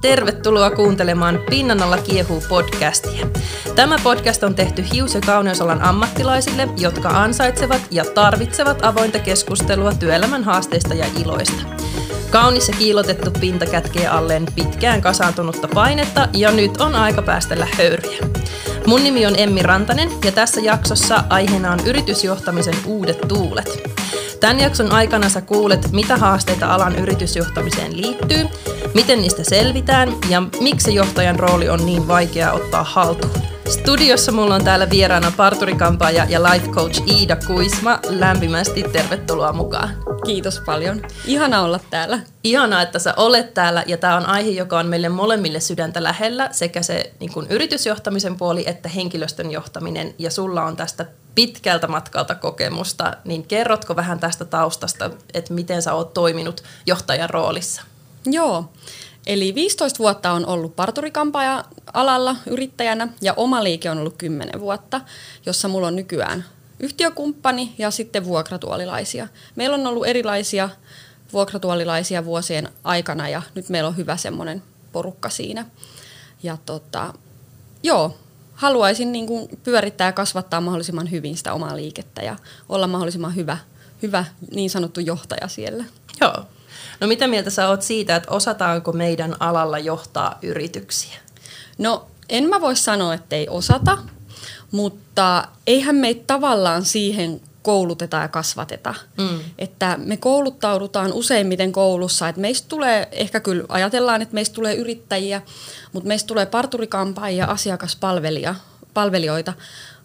Tervetuloa kuuntelemaan Pinnan alla kiehuu podcastia. Tämä podcast on tehty hius- ja kauneusalan ammattilaisille, jotka ansaitsevat ja tarvitsevat avointa keskustelua työelämän haasteista ja iloista. Kaunis ja kiilotettu pinta kätkee alleen pitkään kasaantunutta painetta ja nyt on aika päästellä höyryjä. Mun nimi on Emmi Rantanen ja tässä jaksossa aiheena on yritysjohtamisen uudet tuulet. Tämän jakson aikana sä kuulet, mitä haasteita alan yritysjohtamiseen liittyy, miten niistä selvitään ja miksi johtajan rooli on niin vaikea ottaa haltuun. Studiossa mulla on täällä vieraana parturikampaaja ja life coach Iida Kuisma. Lämpimästi tervetuloa mukaan. Kiitos paljon. Ihana olla täällä. Ihana, että sä olet täällä ja tämä on aihe, joka on meille molemmille sydäntä lähellä, sekä se niin kuin yritysjohtamisen puoli että henkilöstön johtaminen. Ja sulla on tästä pitkältä matkalta kokemusta, niin kerrotko vähän tästä taustasta, että miten sä oot toiminut johtajan roolissa? Joo, eli 15 vuotta on ollut parturikampaaja alalla yrittäjänä ja oma liike on ollut 10 vuotta, jossa mulla on nykyään yhtiökumppani ja sitten vuokratuolilaisia. Meillä on ollut erilaisia vuokratuolilaisia vuosien aikana ja nyt meillä on hyvä semmoinen porukka siinä. Ja tota, joo, haluaisin niin kuin pyörittää ja kasvattaa mahdollisimman hyvin sitä omaa liikettä ja olla mahdollisimman hyvä, hyvä niin sanottu johtaja siellä. Joo. No mitä mieltä sä oot siitä, että osataanko meidän alalla johtaa yrityksiä? No en mä voi sanoa, että ei osata, mutta eihän meitä tavallaan siihen kouluteta ja kasvateta. Mm. Että me kouluttaudutaan useimmiten koulussa, että meistä tulee, ehkä kyllä ajatellaan, että meistä tulee yrittäjiä, mutta meistä tulee parturikampaajia, asiakaspalvelijoita,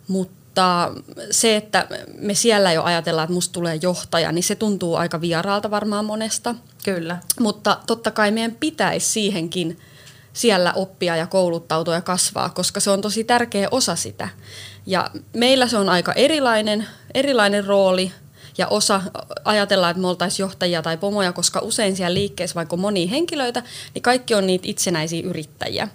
mutta se, että me siellä jo ajatellaan, että musta tulee johtaja, niin se tuntuu aika vieraalta varmaan monesta. Kyllä. Mutta totta kai meidän pitäisi siihenkin siellä oppia ja kouluttautua ja kasvaa, koska se on tosi tärkeä osa sitä. Ja meillä se on aika erilainen, erilainen rooli ja osa ajatellaan, että me oltaisiin johtajia tai pomoja, koska usein siellä liikkeessä, vaikka on monia henkilöitä, niin kaikki on niitä itsenäisiä yrittäjiä.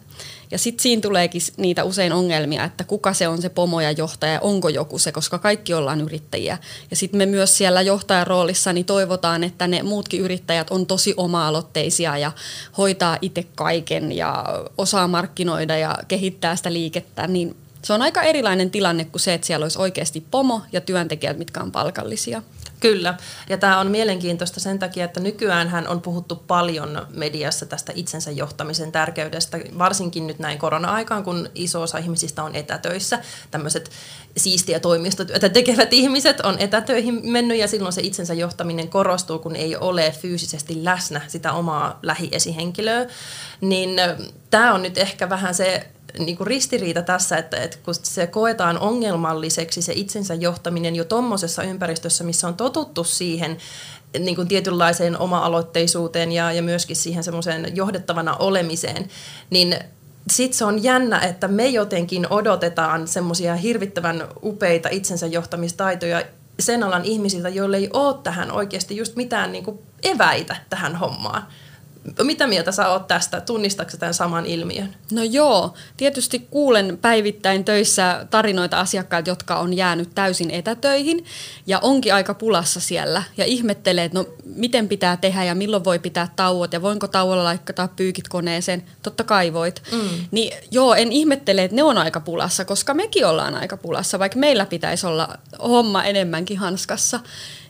Ja sitten siinä tuleekin niitä usein ongelmia, että kuka se on se pomo ja johtaja, onko joku se, koska kaikki ollaan yrittäjiä. Ja sitten me myös siellä johtajan roolissa niin toivotaan, että ne muutkin yrittäjät on tosi oma-aloitteisia ja hoitaa itse kaiken ja osaa markkinoida ja kehittää sitä liikettä, niin se on aika erilainen tilanne kuin se, että siellä olisi oikeasti pomo ja työntekijät, mitkä on palkallisia. Kyllä, ja tämä on mielenkiintoista sen takia, että nykyään hän on puhuttu paljon mediassa tästä itsensä johtamisen tärkeydestä, varsinkin nyt näin korona-aikaan, kun iso osa ihmisistä on etätöissä. Tämmöiset siistiä toimistotyötä tekevät ihmiset on etätöihin mennyt ja silloin se itsensä johtaminen korostuu, kun ei ole fyysisesti läsnä sitä omaa lähiesihenkilöä. Niin tämä on nyt ehkä vähän se niin kuin ristiriita tässä, että, että kun se koetaan ongelmalliseksi se itsensä johtaminen jo tuommoisessa ympäristössä, missä on totuttu siihen niin kuin tietynlaiseen oma-aloitteisuuteen ja, ja myöskin siihen semmoiseen johdettavana olemiseen, niin sitten se on jännä, että me jotenkin odotetaan semmoisia hirvittävän upeita itsensä johtamistaitoja sen alan ihmisiltä, joille ei ole tähän oikeasti just mitään niin kuin eväitä tähän hommaan. Mitä mieltä sä oot tästä? Tunnistatko tämän saman ilmiön? No joo, tietysti kuulen päivittäin töissä tarinoita asiakkailta, jotka on jäänyt täysin etätöihin ja onkin aika pulassa siellä ja ihmettelee, että no miten pitää tehdä ja milloin voi pitää tauot ja voinko tauolla laittaa pyykit koneeseen. Totta kai voit. Mm. Niin joo, en ihmettele, että ne on aika pulassa, koska mekin ollaan aika pulassa, vaikka meillä pitäisi olla homma enemmänkin hanskassa.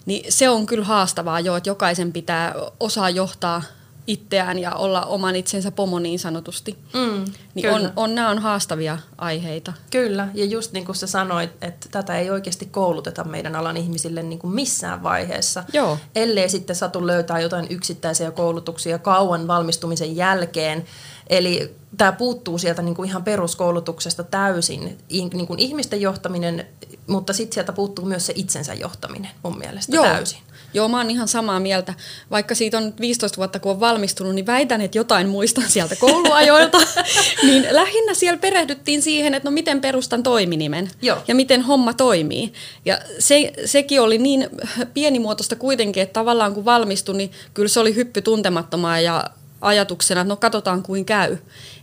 Niin se on kyllä haastavaa jo, että jokaisen pitää osaa johtaa – itseään ja olla oman itsensä pomo niin sanotusti. Mm, niin on, on, nämä on haastavia aiheita. Kyllä, ja just niin kuin sä sanoit, että tätä ei oikeasti kouluteta meidän alan ihmisille niin kuin missään vaiheessa. Joo. Ellei sitten satu löytää jotain yksittäisiä koulutuksia kauan valmistumisen jälkeen. Eli tämä puuttuu sieltä niin kuin ihan peruskoulutuksesta täysin, niin kuin ihmisten johtaminen, mutta sitten sieltä puuttuu myös se itsensä johtaminen mun mielestä Joo. täysin. Joo, mä oon ihan samaa mieltä. Vaikka siitä on 15 vuotta, kun on valmistunut, niin väitän, että jotain muistan sieltä kouluajoilta. niin lähinnä siellä perehdyttiin siihen, että no miten perustan toiminimen Joo. ja miten homma toimii. Ja se, sekin oli niin pienimuotoista kuitenkin, että tavallaan kun valmistui, niin kyllä se oli hyppy tuntemattomaa ja ajatuksena, että no katsotaan kuin käy.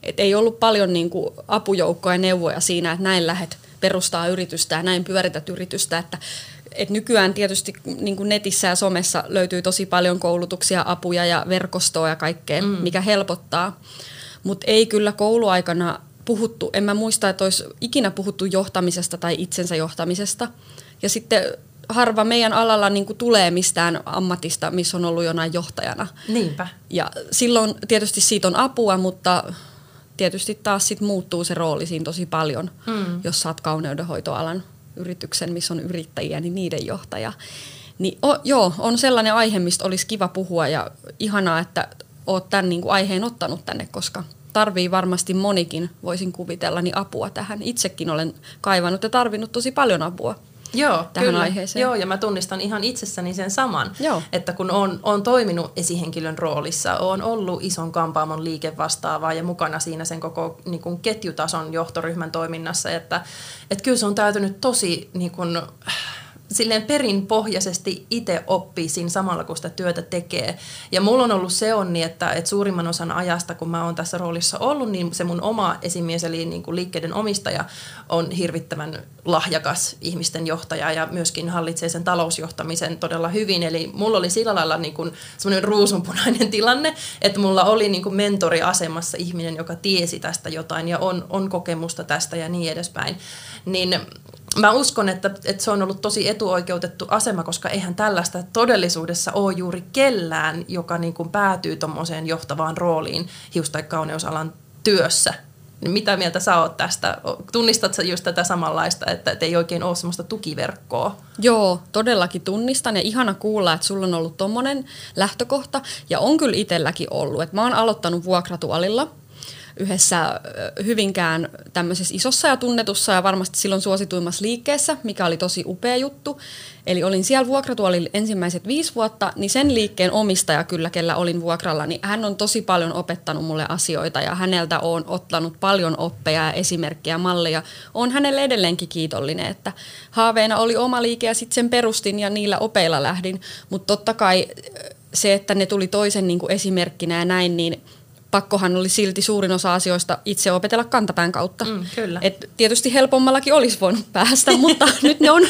Et ei ollut paljon niin kuin apujoukkoja ja neuvoja siinä, että näin lähet perustaa yritystä ja näin pyörität yritystä, että et nykyään tietysti niin kuin netissä ja somessa löytyy tosi paljon koulutuksia, apuja ja verkostoa ja kaikkea, mm. mikä helpottaa. Mutta ei kyllä kouluaikana puhuttu, en mä muista, että olisi ikinä puhuttu johtamisesta tai itsensä johtamisesta. Ja sitten harva meidän alalla niin kuin tulee mistään ammatista, missä on ollut jonain johtajana. Niinpä. Ja silloin tietysti siitä on apua, mutta tietysti taas sit muuttuu se rooli siinä tosi paljon, mm. jos saat kauneudenhoitoalan yrityksen, missä on yrittäjiä, niin niiden johtaja. Niin o, joo, on sellainen aihe, mistä olisi kiva puhua ja ihanaa, että oot tämän niin kuin aiheen ottanut tänne, koska tarvii varmasti monikin, voisin kuvitella, niin apua tähän. Itsekin olen kaivannut ja tarvinnut tosi paljon apua. Joo, tähän kyllä. aiheeseen. Joo, ja mä tunnistan ihan itsessäni sen saman, Joo. että kun on, on toiminut esihenkilön roolissa, on ollut ison kampaamon liikevastaavaa ja mukana siinä sen koko niin kuin ketjutason johtoryhmän toiminnassa, että, että kyllä se on täytynyt tosi niin kuin, silleen perinpohjaisesti itse oppii siinä samalla, kun sitä työtä tekee. Ja mulla on ollut se onni, että, että suurimman osan ajasta, kun mä oon tässä roolissa ollut, niin se mun oma esimies, eli niin kuin liikkeiden omistaja, on hirvittävän lahjakas ihmisten johtaja ja myöskin hallitsee sen talousjohtamisen todella hyvin. Eli mulla oli sillä lailla niin kuin semmoinen ruusunpunainen tilanne, että mulla oli niin kuin mentoriasemassa ihminen, joka tiesi tästä jotain ja on, on kokemusta tästä ja niin edespäin. Niin mä uskon, että, että se on ollut tosi etuoikeutettu asema, koska eihän tällaista todellisuudessa ole juuri kellään, joka niin kuin päätyy tuommoiseen johtavaan rooliin hius- tai kauneusalan työssä. Niin mitä mieltä sä oot tästä? Tunnistatko just tätä samanlaista, että, että ei oikein ole semmoista tukiverkkoa? Joo, todellakin tunnistan ja ihana kuulla, että sulla on ollut tommonen lähtökohta ja on kyllä itselläkin ollut. Et mä oon aloittanut vuokratuolilla – yhdessä Hyvinkään tämmöisessä isossa ja tunnetussa ja varmasti silloin suosituimmassa liikkeessä, mikä oli tosi upea juttu. Eli olin siellä vuokratuolilla ensimmäiset viisi vuotta, niin sen liikkeen omistaja kyllä, kellä olin vuokralla, niin hän on tosi paljon opettanut mulle asioita ja häneltä on ottanut paljon oppeja ja esimerkkejä ja malleja. On hänelle edelleenkin kiitollinen, että haaveena oli oma liike ja sitten sen perustin ja niillä opeilla lähdin. Mutta totta kai se, että ne tuli toisen niin kuin esimerkkinä ja näin, niin – pakkohan oli silti suurin osa asioista itse opetella kantapään kautta. Mm, kyllä. Et tietysti helpommallakin olisi voinut päästä, mutta nyt ne on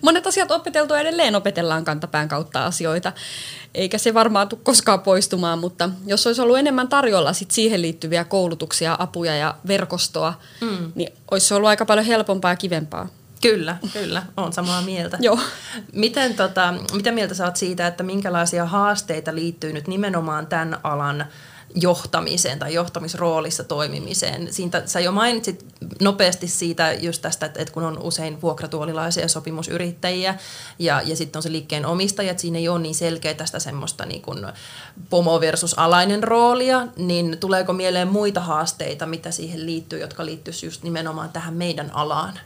monet asiat opeteltu ja edelleen opetellaan kantapään kautta asioita. Eikä se varmaan tule koskaan poistumaan, mutta jos olisi ollut enemmän tarjolla sit siihen liittyviä koulutuksia, apuja ja verkostoa, mm. niin olisi ollut aika paljon helpompaa ja kivempaa. Kyllä, kyllä, on samaa mieltä. Joo. Miten, tota, mitä mieltä saat siitä, että minkälaisia haasteita liittyy nyt nimenomaan tämän alan johtamiseen tai johtamisroolissa toimimiseen. Siitä, sä jo mainitsit nopeasti siitä just tästä, että, että kun on usein vuokratuolilaisia sopimusyrittäjiä ja, ja sitten on se liikkeen omistajat, siinä ei ole niin selkeä tästä semmoista niin kuin pomo versus alainen roolia, niin tuleeko mieleen muita haasteita, mitä siihen liittyy, jotka liittyisi just nimenomaan tähän meidän alaan?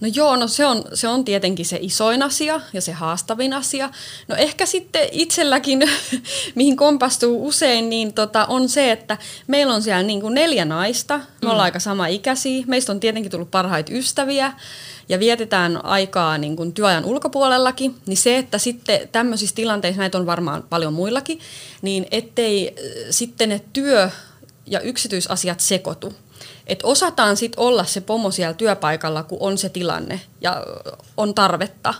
No joo, no se on, se on tietenkin se isoin asia ja se haastavin asia. No ehkä sitten itselläkin, mihin kompastuu usein, niin tota, on se, että meillä on siellä niin kuin neljä naista, me mm. ollaan aika sama ikäisiä, meistä on tietenkin tullut parhaita ystäviä ja vietetään aikaa niin kuin työajan ulkopuolellakin, niin se, että sitten tämmöisissä tilanteissa, näitä on varmaan paljon muillakin, niin ettei sitten ne työ- ja yksityisasiat sekoitu että osataan sitten olla se pomo siellä työpaikalla, kun on se tilanne ja on tarvetta.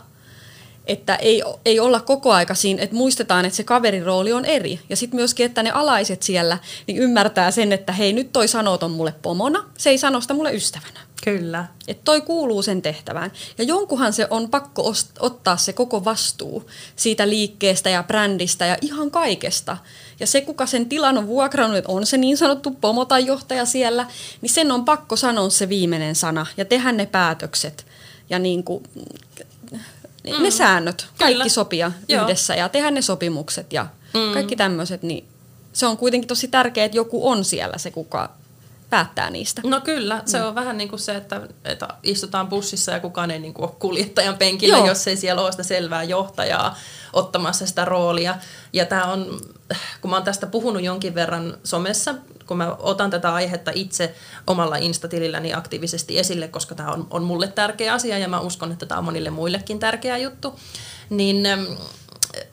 Että ei, ei olla koko aika siinä, että muistetaan, että se kaverin rooli on eri. Ja sitten myöskin, että ne alaiset siellä niin ymmärtää sen, että hei, nyt toi sanoo ton mulle pomona, se ei sano sitä mulle ystävänä. Kyllä. Että toi kuuluu sen tehtävään. Ja jonkunhan se on pakko ottaa se koko vastuu siitä liikkeestä ja brändistä ja ihan kaikesta. Ja se, kuka sen tilan on vuokrannut, on se niin sanottu pomo tai johtaja siellä, niin sen on pakko sanoa se viimeinen sana ja tehdä ne päätökset. Ja niin kuin, mm. ne säännöt, kaikki Kyllä. sopia Joo. yhdessä ja tehdä ne sopimukset ja mm. kaikki tämmöiset, niin se on kuitenkin tosi tärkeää, että joku on siellä se, kuka päättää niistä. No kyllä, se mm. on vähän niin kuin se, että, että istutaan bussissa ja kukaan ei niin kuin ole kuljettajan penkillä, Joo. jos ei siellä ole sitä selvää johtajaa ottamassa sitä roolia. Ja tämä on, kun mä oon tästä puhunut jonkin verran somessa, kun mä otan tätä aihetta itse omalla instatililläni aktiivisesti esille, koska tämä on, on mulle tärkeä asia ja mä uskon, että tämä on monille muillekin tärkeä juttu, niin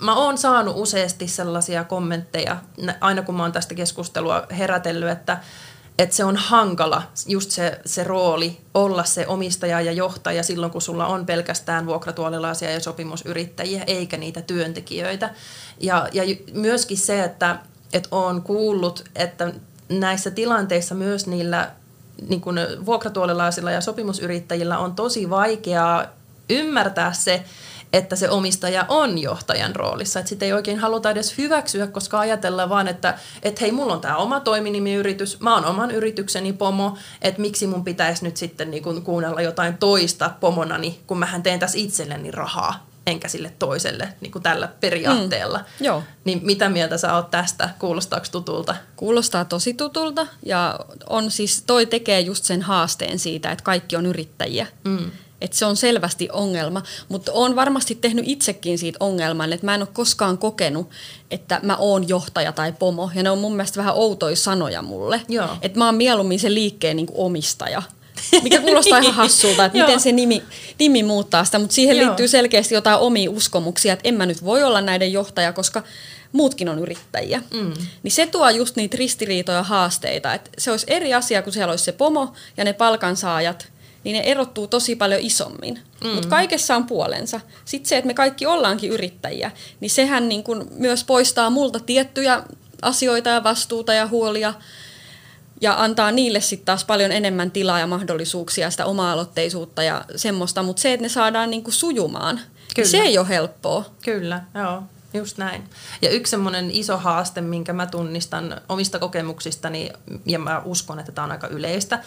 mä oon saanut useasti sellaisia kommentteja, aina kun mä oon tästä keskustelua herätellyt, että että se on hankala just se, se rooli olla se omistaja ja johtaja silloin, kun sulla on pelkästään vuokratuolilaisia ja sopimusyrittäjiä eikä niitä työntekijöitä. Ja, ja myöskin se, että, että on kuullut, että näissä tilanteissa myös niillä niin kuin vuokratuolilaisilla ja sopimusyrittäjillä on tosi vaikeaa ymmärtää se, että se omistaja on johtajan roolissa. Että sitä ei oikein haluta edes hyväksyä, koska ajatellaan vaan, että et hei, mulla on tämä oma toiminimiyritys, mä oon oman yritykseni pomo, että miksi mun pitäisi nyt sitten niin kun kuunnella jotain toista pomonani, kun mähän teen tässä itselleni rahaa enkä sille toiselle niin kuin tällä periaatteella. Mm, joo. Niin mitä mieltä sä oot tästä? Kuulostaako tutulta? Kuulostaa tosi tutulta ja on siis, toi tekee just sen haasteen siitä, että kaikki on yrittäjiä. Mm. Että se on selvästi ongelma, mutta olen varmasti tehnyt itsekin siitä ongelman, että mä en ole koskaan kokenut, että mä oon johtaja tai pomo. Ja ne on mun mielestä vähän outoja sanoja mulle. Että mä oon mieluummin se liikkeen niin omistaja. Mikä kuulostaa ihan hassulta, että miten se nimi, nimi muuttaa sitä, mutta siihen Joo. liittyy selkeästi jotain omia uskomuksia, että en mä nyt voi olla näiden johtaja, koska muutkin on yrittäjiä. Mm. Niin se tuo just niitä ristiriitoja haasteita, että se olisi eri asia, kun siellä olisi se pomo ja ne palkansaajat – niin ne erottuu tosi paljon isommin. Mm. Mutta kaikessa on puolensa. Sitten se, että me kaikki ollaankin yrittäjiä, niin sehän niin kun myös poistaa multa tiettyjä asioita ja vastuuta ja huolia ja antaa niille sitten taas paljon enemmän tilaa ja mahdollisuuksia, sitä oma-aloitteisuutta ja semmoista, mutta se, että ne saadaan niin sujumaan, niin Kyllä. se ei ole helppoa. Kyllä, joo. Just näin. Ja yksi semmoinen iso haaste, minkä mä tunnistan omista kokemuksistani, ja mä uskon, että tämä on aika yleistä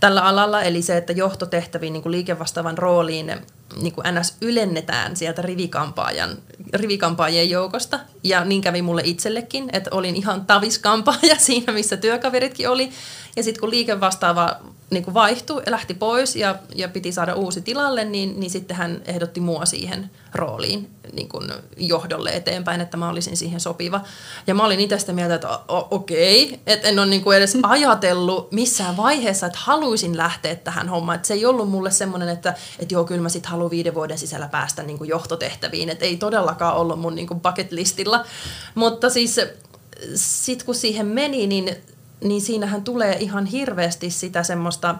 tällä alalla, eli se, että johtotehtäviin niin kuin liikevastaavan rooliin niin kuin NS ylennetään sieltä rivikampaajan, rivikampaajien joukosta. Ja niin kävi mulle itsellekin, että olin ihan taviskampaaja siinä, missä työkaveritkin oli. Ja sitten kun liikevastaava niin kuin vaihtui ja lähti pois ja, ja piti saada uusi tilalle, niin, niin sitten hän ehdotti mua siihen rooliin niin kuin johdolle eteenpäin, että mä olisin siihen sopiva. Ja mä olin itse sitä mieltä, että okei, okay, että en ole niin kuin edes ajatellut missään vaiheessa, että haluaisin lähteä tähän hommaan. Että se ei ollut mulle semmoinen, että, että joo, kyllä mä sitten haluan viiden vuoden sisällä päästä niin kuin johtotehtäviin. Että ei todellakaan ollut mun niin kuin bucket listilla. Mutta siis sitten kun siihen meni, niin niin siinähän tulee ihan hirveästi sitä semmoista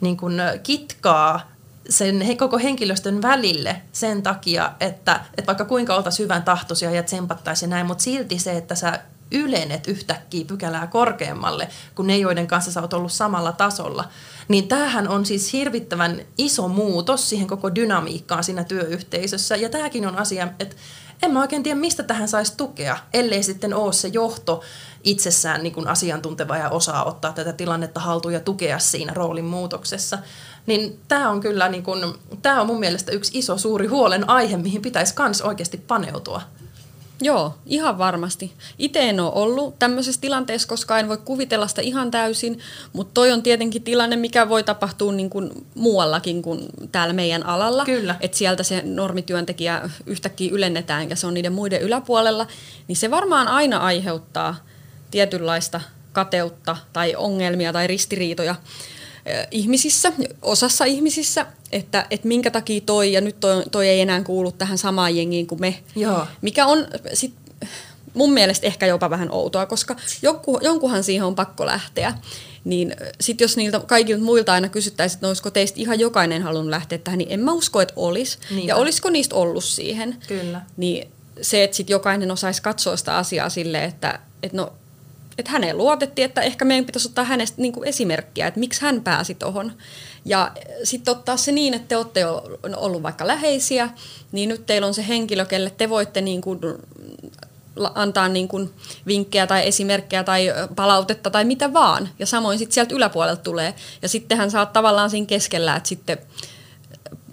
niin kuin kitkaa sen koko henkilöstön välille sen takia, että, että vaikka kuinka oltaisiin hyvän tahtoisia ja tsempattaisiin näin, mutta silti se, että sä ylenet yhtäkkiä pykälää korkeammalle kuin ne, joiden kanssa sä oot ollut samalla tasolla, niin tämähän on siis hirvittävän iso muutos siihen koko dynamiikkaan siinä työyhteisössä. Ja tämäkin on asia, että en mä oikein tiedä, mistä tähän saisi tukea, ellei sitten ole se johto itsessään niin kuin asiantunteva ja osaa ottaa tätä tilannetta haltuun ja tukea siinä roolin muutoksessa. Niin tämä on kyllä, niin kuin, tämä on mun mielestä yksi iso suuri huolen aihe, mihin pitäisi myös oikeasti paneutua. Joo, ihan varmasti. Itse en ole ollut tämmöisessä tilanteessa, koska en voi kuvitella sitä ihan täysin, mutta toi on tietenkin tilanne, mikä voi tapahtua niin kuin muuallakin kuin täällä meidän alalla. Kyllä. Että sieltä se normityöntekijä yhtäkkiä ylennetään ja se on niiden muiden yläpuolella, niin se varmaan aina aiheuttaa tietynlaista kateutta tai ongelmia tai ristiriitoja ihmisissä, osassa ihmisissä, että, että minkä takia toi ja nyt toi, toi ei enää kuulu tähän samaan jengiin kuin me. Joo. Mikä on sit mun mielestä ehkä jopa vähän outoa, koska joku, jonkunhan siihen on pakko lähteä. Niin sitten jos niiltä kaikilta muilta aina kysyttäisiin, että olisiko teistä ihan jokainen halunnut lähteä tähän, niin en mä usko, että olisi. Niin. Ja olisiko niistä ollut siihen. Kyllä. Niin se, että sitten jokainen osaisi katsoa sitä asiaa silleen, että, että no että häneen luotettiin, että ehkä meidän pitäisi ottaa hänestä niin kuin esimerkkiä, että miksi hän pääsi tuohon. Ja sitten ottaa se niin, että te olette ollut vaikka läheisiä, niin nyt teillä on se henkilö, kelle te voitte niin kuin antaa niin kuin vinkkejä tai esimerkkejä tai palautetta tai mitä vaan. Ja samoin sitten sieltä yläpuolelta tulee. Ja sittenhän saat tavallaan siinä keskellä, että sitten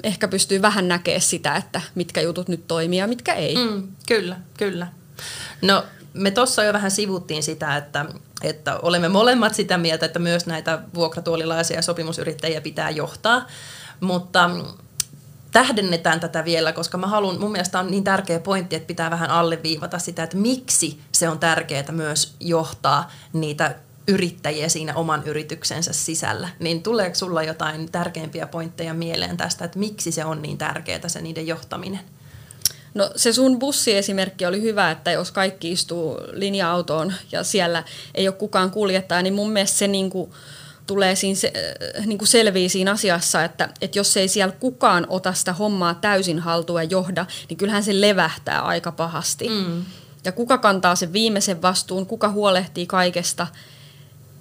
ehkä pystyy vähän näkemään sitä, että mitkä jutut nyt toimii ja mitkä ei. Mm, kyllä, kyllä. No me tuossa jo vähän sivuttiin sitä, että, että olemme molemmat sitä mieltä, että myös näitä vuokratuolilaisia sopimusyrittäjiä pitää johtaa, mutta tähdennetään tätä vielä, koska mä haluan, mun mielestä on niin tärkeä pointti, että pitää vähän alleviivata sitä, että miksi se on tärkeää myös johtaa niitä yrittäjiä siinä oman yrityksensä sisällä. Niin tuleeko sulla jotain tärkeimpiä pointteja mieleen tästä, että miksi se on niin tärkeää se niiden johtaminen? No se sun bussiesimerkki oli hyvä, että jos kaikki istuu linja-autoon ja siellä ei ole kukaan kuljettaja, niin mun mielestä se niinku tulee siinä se, äh, niinku selviä siinä asiassa, että, että jos ei siellä kukaan ota sitä hommaa täysin haltuun ja johda, niin kyllähän se levähtää aika pahasti. Mm. Ja kuka kantaa sen viimeisen vastuun, kuka huolehtii kaikesta,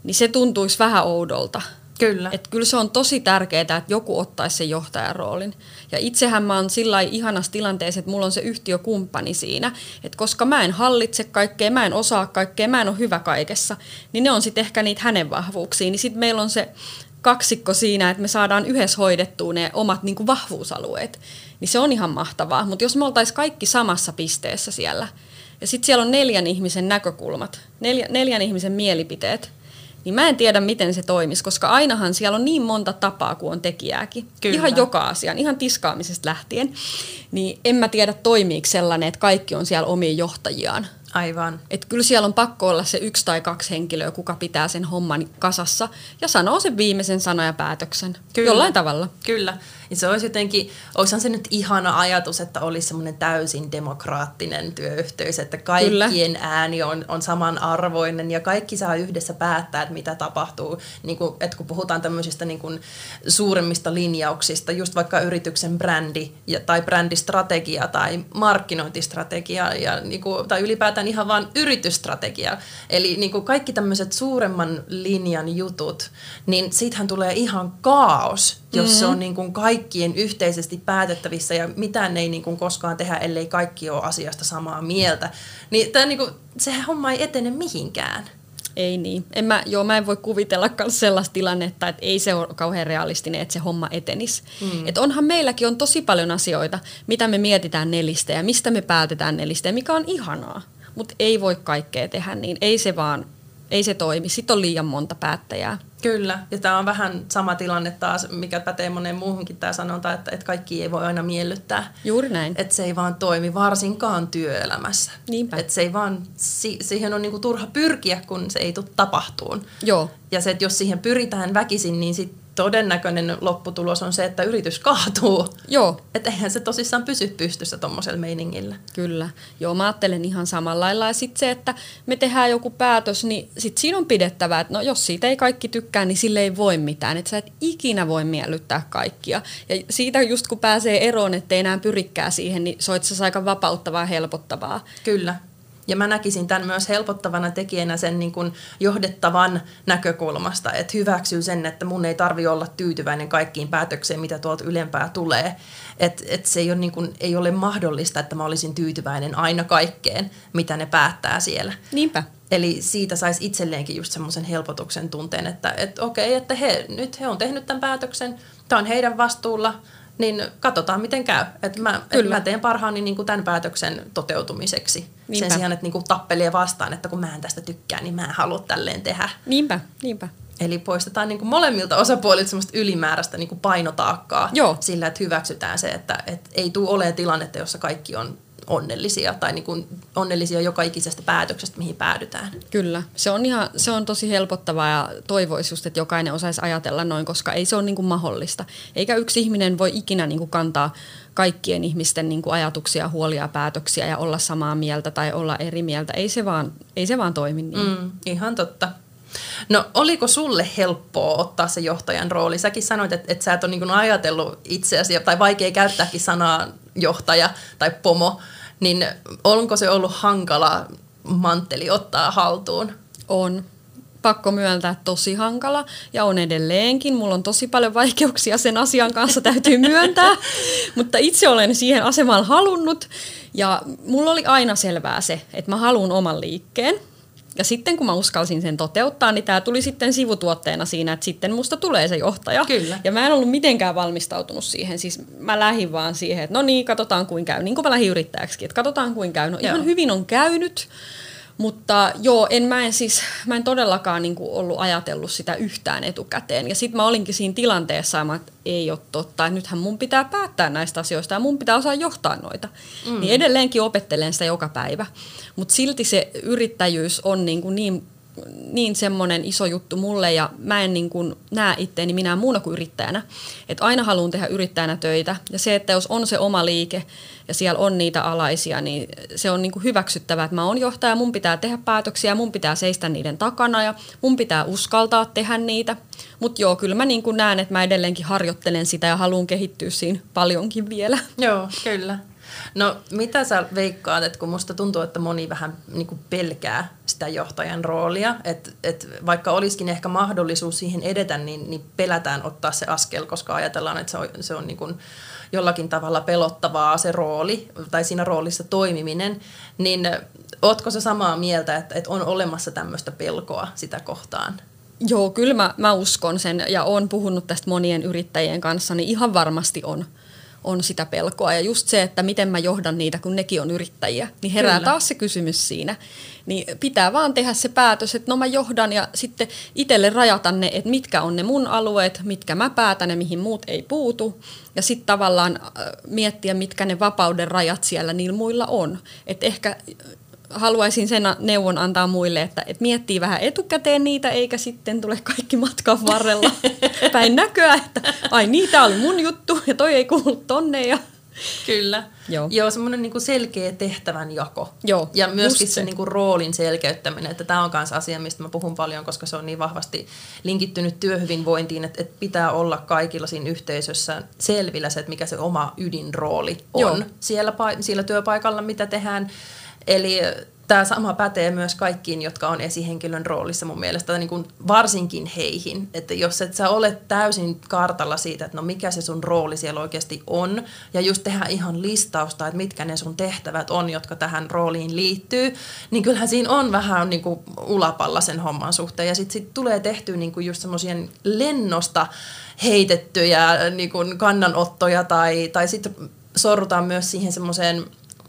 niin se tuntuisi vähän oudolta. Kyllä. Et kyllä se on tosi tärkeää, että joku ottaisi sen johtajan roolin. Ja itsehän mä oon sillä ihanassa tilanteessa, että mulla on se yhtiökumppani siinä. Että koska mä en hallitse kaikkea, mä en osaa kaikkea, mä en ole hyvä kaikessa, niin ne on sitten ehkä niitä hänen vahvuuksia. Niin sitten meillä on se kaksikko siinä, että me saadaan yhdessä hoidettua ne omat niin kuin vahvuusalueet. Niin se on ihan mahtavaa. Mutta jos me oltaisiin kaikki samassa pisteessä siellä, ja sitten siellä on neljän ihmisen näkökulmat, neljä, neljän ihmisen mielipiteet, niin mä en tiedä, miten se toimisi, koska ainahan siellä on niin monta tapaa kuin on tekijääkin. Kyllä. Ihan joka asian, ihan tiskaamisesta lähtien. Niin en mä tiedä, toimiiko sellainen, että kaikki on siellä omien johtajiaan. Aivan. Et kyllä siellä on pakko olla se yksi tai kaksi henkilöä, kuka pitää sen homman kasassa ja sanoo sen viimeisen sanan ja päätöksen. Kyllä. Jollain tavalla. Kyllä. Ja se olisi jotenkin, olisihan se nyt ihana ajatus, että olisi semmoinen täysin demokraattinen työyhteys, että kaikkien Kyllä. ääni on, on samanarvoinen ja kaikki saa yhdessä päättää, että mitä tapahtuu. Niin kuin, että kun puhutaan tämmöisistä niin kuin suuremmista linjauksista, just vaikka yrityksen brändi ja, tai brändistrategia tai markkinointistrategia ja, niin kuin, tai ylipäätään ihan vain yritysstrategia. Eli niin kuin kaikki tämmöiset suuremman linjan jutut, niin siitähän tulee ihan kaos, jos mm-hmm. se on niin kuin kaikkien yhteisesti päätettävissä ja mitään ei niin kuin koskaan tehdä, ellei kaikki ole asiasta samaa mieltä. Niin, tämä niin kuin, sehän homma ei etene mihinkään. Ei niin. En mä, joo, mä en voi kuvitella sellaista tilannetta, että ei se ole kauhean realistinen, että se homma etenisi. Mm. Et onhan meilläkin on tosi paljon asioita, mitä me mietitään nelistä ja mistä me päätetään nelistä ja mikä on ihanaa. Mutta ei voi kaikkea tehdä niin. Ei se vaan, ei se toimi. Sitten on liian monta päättäjää. Kyllä, ja tämä on vähän sama tilanne taas, mikä pätee moneen muuhunkin tämä sanonta, että, että kaikki ei voi aina miellyttää. Juuri näin. Että se ei vaan toimi, varsinkaan työelämässä. Niinpä. Että se ei vaan, si, siihen on niinku turha pyrkiä, kun se ei tule tapahtuun. Joo. Ja se, että jos siihen pyritään väkisin, niin sitten todennäköinen lopputulos on se, että yritys kaatuu. Joo. Että eihän se tosissaan pysy pystyssä tuommoisella meiningillä. Kyllä. Joo, mä ajattelen ihan samalla lailla. Ja sitten se, että me tehdään joku päätös, niin sitten siinä on pidettävä, että no jos siitä ei kaikki tykkää, niin sille ei voi mitään. Että sä et ikinä voi miellyttää kaikkia. Ja siitä just kun pääsee eroon, ettei enää pyrikkää siihen, niin se on aika vapauttavaa ja helpottavaa. Kyllä. Ja mä näkisin tämän myös helpottavana tekijänä sen niin kuin johdettavan näkökulmasta, että hyväksyy sen, että mun ei tarvi olla tyytyväinen kaikkiin päätöksiin, mitä tuolta ylempää tulee. Että et se ei ole, niin kuin, ei ole mahdollista, että mä olisin tyytyväinen aina kaikkeen, mitä ne päättää siellä. Niinpä. Eli siitä saisi itselleenkin just semmoisen helpotuksen tunteen, että et okei, että he, nyt he on tehnyt tämän päätöksen, tämä on heidän vastuulla – niin katsotaan miten käy. Et mä, et mä teen parhaani niin kuin tämän päätöksen toteutumiseksi. Niinpä. Sen sijaan, että niin kuin tappelee vastaan, että kun mä en tästä tykkää, niin mä en halua tälleen tehdä. Niinpä, niinpä. Eli poistetaan niin kuin molemmilta osapuolilta semmoista ylimääräistä niin kuin painotaakkaa Joo. sillä, että hyväksytään se, että, että ei tule olemaan tilannetta, jossa kaikki on onnellisia tai niin kuin onnellisia joka ikisestä päätöksestä, mihin päädytään. Kyllä, se on, ihan, se on tosi helpottavaa ja toivoisi just, että jokainen osaisi ajatella noin, koska ei se ole niin kuin mahdollista. Eikä yksi ihminen voi ikinä niin kuin kantaa kaikkien ihmisten niin kuin ajatuksia, huolia päätöksiä ja olla samaa mieltä tai olla eri mieltä. Ei se vaan, ei se vaan toimi niin. Mm, ihan totta. No oliko sulle helppoa ottaa se johtajan rooli? Säkin sanoit, että, että sä et ole niin ajatellut itseäsi, tai vaikea käyttääkin sanaa johtaja tai pomo, niin onko se ollut hankala mantteli ottaa haltuun? On. Pakko myöntää tosi hankala ja on edelleenkin. Mulla on tosi paljon vaikeuksia sen asian kanssa, täytyy myöntää. Mutta itse olen siihen asemaan halunnut ja mulla oli aina selvää se, että mä haluan oman liikkeen – ja sitten kun mä uskalsin sen toteuttaa, niin tämä tuli sitten sivutuotteena siinä, että sitten musta tulee se johtaja. Kyllä. Ja mä en ollut mitenkään valmistautunut siihen. Siis mä lähdin vaan siihen, että no niin, katsotaan kuin käy. Niin kuin mä lähdin yrittäjäksi, että katsotaan kuin käy. No ihan hyvin on käynyt. Mutta joo, en mä en siis, mä en todellakaan niin kuin ollut ajatellut sitä yhtään etukäteen. Ja sitten mä olinkin siinä tilanteessa, että ei ole totta, että nythän mun pitää päättää näistä asioista ja mun pitää osaa johtaa noita. Mm. Niin edelleenkin opettelen sitä joka päivä. Mutta silti se yrittäjyys on niin, kuin niin niin semmoinen iso juttu mulle ja mä en niin kuin näe itteeni minä muuna kuin yrittäjänä. Että aina haluan tehdä yrittäjänä töitä ja se, että jos on se oma liike ja siellä on niitä alaisia, niin se on niin kuin hyväksyttävää, että mä oon johtaja, mun pitää tehdä päätöksiä, mun pitää seistä niiden takana ja mun pitää uskaltaa tehdä niitä. Mutta joo, kyllä mä niin kuin näen, että mä edelleenkin harjoittelen sitä ja haluan kehittyä siinä paljonkin vielä. Joo, kyllä. No mitä sä veikkaat, että kun musta tuntuu, että moni vähän niin kuin pelkää sitä johtajan roolia, että, että vaikka olisikin ehkä mahdollisuus siihen edetä, niin, niin pelätään ottaa se askel, koska ajatellaan, että se on, se on niin kuin jollakin tavalla pelottavaa se rooli tai siinä roolissa toimiminen, niin ootko se samaa mieltä, että, että on olemassa tämmöistä pelkoa sitä kohtaan? Joo, kyllä mä, mä uskon sen ja olen puhunut tästä monien yrittäjien kanssa, niin ihan varmasti on on sitä pelkoa. Ja just se, että miten mä johdan niitä, kun nekin on yrittäjiä, niin herää Kyllä. taas se kysymys siinä. Niin pitää vaan tehdä se päätös, että no mä johdan ja sitten itselle rajata ne, että mitkä on ne mun alueet, mitkä mä päätän ja mihin muut ei puutu. Ja sitten tavallaan äh, miettiä, mitkä ne vapauden rajat siellä niillä muilla on. Että ehkä haluaisin sen neuvon antaa muille, että, että miettii vähän etukäteen niitä, eikä sitten tule kaikki matkan varrella päin näköä, että ai tämä oli mun juttu ja toi ei kuulu tonne. Ja... Kyllä. Joo, Joo semmoinen niinku selkeä tehtävänjako. Joo, ja myöskin se, se niinku roolin selkeyttäminen, että tämä on myös asia, mistä mä puhun paljon, koska se on niin vahvasti linkittynyt työhyvinvointiin, että, että pitää olla kaikilla siinä yhteisössä selvillä se, että mikä se oma ydinrooli on siellä, siellä työpaikalla, mitä tehdään Eli tämä sama pätee myös kaikkiin, jotka on esihenkilön roolissa mun mielestä, niin kuin varsinkin heihin. Että jos et sä ole täysin kartalla siitä, että no mikä se sun rooli siellä oikeasti on, ja just tehdä ihan listausta, että mitkä ne sun tehtävät on, jotka tähän rooliin liittyy, niin kyllähän siinä on vähän niin kuin ulapalla sen homman suhteen. Ja sitten sit tulee tehtyä niin kuin just semmoisien lennosta heitettyjä niin kuin kannanottoja, tai, tai sitten sorrutaan myös siihen semmoiseen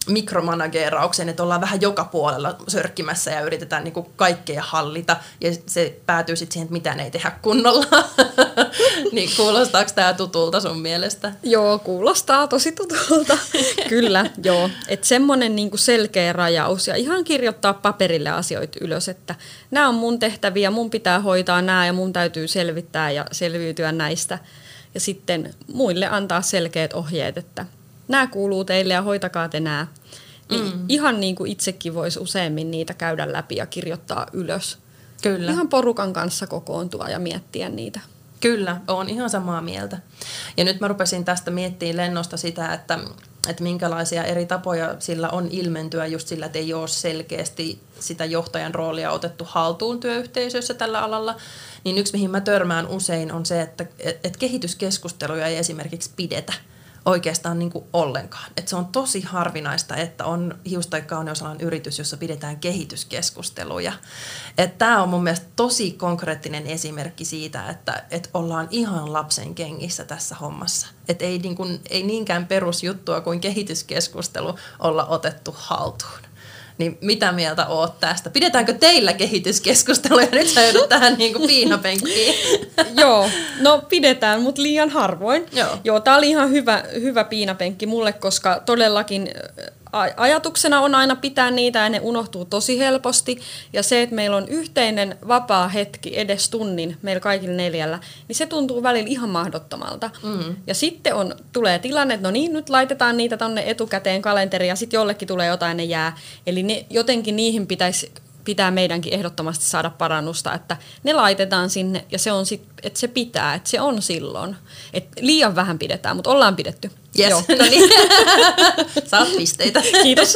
mikromanageeraukseen, että ollaan vähän joka puolella sörkkimässä ja yritetään niin kuin kaikkea hallita ja se päätyy sitten siihen, että mitään ei tehdä kunnolla. niin kuulostaako tämä tutulta sun mielestä? Joo, kuulostaa tosi tutulta. Kyllä, joo. Että semmoinen niin selkeä rajaus ja ihan kirjoittaa paperille asioita ylös, että nämä on mun tehtäviä, mun pitää hoitaa nämä ja mun täytyy selvittää ja selviytyä näistä. Ja sitten muille antaa selkeät ohjeet, että nämä kuuluu teille ja hoitakaa te nämä. Niin mm. Ihan niin kuin itsekin voisi useammin niitä käydä läpi ja kirjoittaa ylös. Kyllä. Ihan porukan kanssa kokoontua ja miettiä niitä. Kyllä, olen ihan samaa mieltä. Ja nyt mä rupesin tästä miettimään lennosta sitä, että, että minkälaisia eri tapoja sillä on ilmentyä just sillä, että ei ole selkeästi sitä johtajan roolia otettu haltuun työyhteisössä tällä alalla. Niin yksi, mihin mä törmään usein, on se, että, että kehityskeskusteluja ei esimerkiksi pidetä – oikeastaan niin kuin ollenkaan. Et se on tosi harvinaista, että on hius- tai kauneusalan yritys, jossa pidetään kehityskeskusteluja. Tämä on mun mielestä tosi konkreettinen esimerkki siitä, että et ollaan ihan lapsen kengissä tässä hommassa. Et ei, niin kuin, ei niinkään perusjuttua kuin kehityskeskustelu olla otettu haltuun. Niin mitä mieltä oot tästä? Pidetäänkö teillä kehityskeskusteluja? Nyt sä joudut tähän niin kuin piinapenkkiin. Joo, no pidetään, mutta liian harvoin. Joo. Joo, tää oli ihan hyvä, hyvä piinapenkki mulle, koska todellakin ajatuksena on aina pitää niitä ja ne unohtuu tosi helposti. Ja se, että meillä on yhteinen vapaa hetki edes tunnin meillä kaikilla neljällä, niin se tuntuu välillä ihan mahdottomalta. Mm. Ja sitten on, tulee tilanne, että no niin, nyt laitetaan niitä tonne etukäteen kalenteriin ja sitten jollekin tulee jotain, ne jää. Eli ne, jotenkin niihin pitäisi pitää meidänkin ehdottomasti saada parannusta, että ne laitetaan sinne ja se on sit, että se pitää, että se on silloin. Et liian vähän pidetään, mutta ollaan pidetty. Yes. Joo. No niin. Saat pisteitä. Kiitos.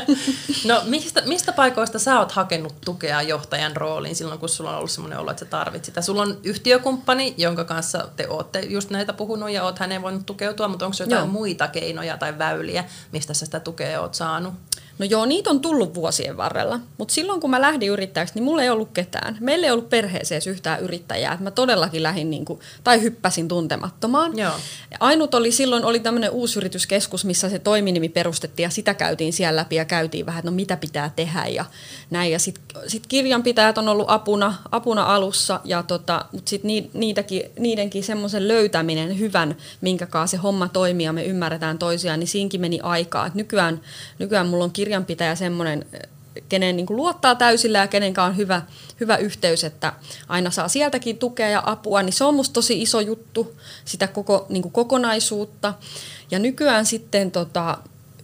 no mistä, mistä paikoista sä oot hakenut tukea johtajan rooliin silloin, kun sulla on ollut sellainen olo, että sä tarvit sitä? Sulla on yhtiökumppani, jonka kanssa te ootte just näitä puhunut ja oot häneen voinut tukeutua, mutta onko jotain Joo. muita keinoja tai väyliä, mistä sä sitä tukea oot saanut? No joo, niitä on tullut vuosien varrella, mutta silloin kun mä lähdin yrittäjäksi, niin mulla ei ollut ketään. Meillä ei ollut perheeseen yhtään yrittäjää, että mä todellakin lähdin niin kuin, tai hyppäsin tuntemattomaan. Joo. Ainut oli silloin oli tämmöinen uusi yrityskeskus, missä se toiminimi perustettiin ja sitä käytiin siellä läpi ja käytiin vähän, että no mitä pitää tehdä ja näin. Ja sitten sit kirjanpitäjät on ollut apuna, apuna alussa, ja tota, mutta sitten niidenkin semmoisen löytäminen hyvän, minkä se homma toimii ja me ymmärretään toisiaan, niin siinkin meni aikaa. Et nykyään, nykyään mulla on kirjanpitäjä semmoinen, kenen niin luottaa täysillä ja kenen on hyvä, hyvä yhteys, että aina saa sieltäkin tukea ja apua, niin se on musta tosi iso juttu, sitä koko, niin kokonaisuutta. Ja nykyään sitten tota,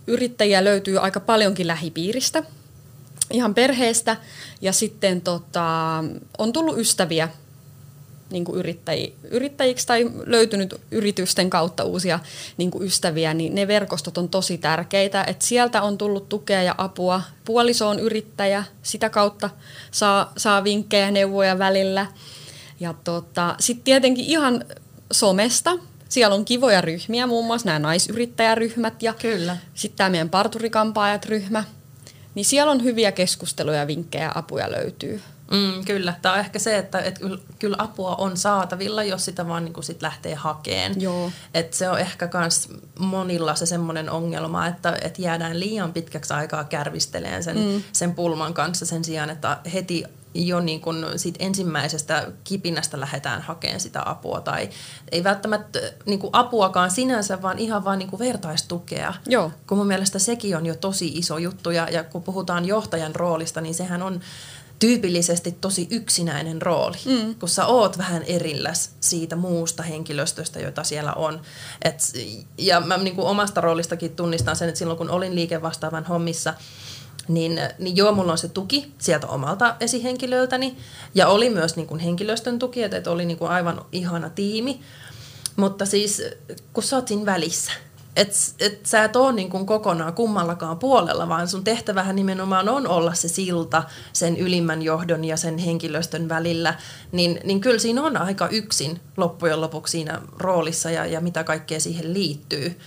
yrittäjiä löytyy aika paljonkin lähipiiristä, ihan perheestä, ja sitten tota, on tullut ystäviä niin kuin yrittäji, yrittäjiksi tai löytynyt yritysten kautta uusia niin kuin ystäviä, niin ne verkostot on tosi tärkeitä. Et sieltä on tullut tukea ja apua. Puoliso on yrittäjä, sitä kautta saa, saa vinkkejä, neuvoja välillä. Ja tota, sitten tietenkin ihan somesta. Siellä on kivoja ryhmiä, muun muassa nämä naisyrittäjäryhmät ja sitten tämä meidän parturikampaajat-ryhmä. Niin siellä on hyviä keskusteluja, vinkkejä ja apuja löytyy. Mm, kyllä. Tämä on ehkä se, että et kyllä, kyllä apua on saatavilla, jos sitä vaan niin sit lähtee hakeen. Joo. Et se on ehkä myös monilla se semmoinen ongelma, että et jäädään liian pitkäksi aikaa kärvisteleen sen, mm. sen pulman kanssa sen sijaan, että heti jo niin kun siitä ensimmäisestä kipinästä lähdetään hakemaan sitä apua. Tai ei välttämättä niin kuin apuakaan sinänsä, vaan ihan vaan niin kuin vertaistukea. Joo. Kun mun mielestä sekin on jo tosi iso juttu. Ja, ja kun puhutaan johtajan roolista, niin sehän on tyypillisesti tosi yksinäinen rooli, mm. kun sä oot vähän erilläs siitä muusta henkilöstöstä, jota siellä on. Et, ja mä niin kuin omasta roolistakin tunnistan sen, että silloin kun olin liikevastaavan hommissa, niin, niin joo, mulla on se tuki sieltä omalta esihenkilöltäni, ja oli myös niin kuin henkilöstön tuki, että, että oli niin kuin aivan ihana tiimi, mutta siis kun sä oot siinä välissä, että et sä et ole niin kuin kokonaan kummallakaan puolella, vaan sun tehtävähän nimenomaan on olla se silta sen ylimmän johdon ja sen henkilöstön välillä, niin, niin kyllä siinä on aika yksin loppujen lopuksi siinä roolissa ja, ja mitä kaikkea siihen liittyy.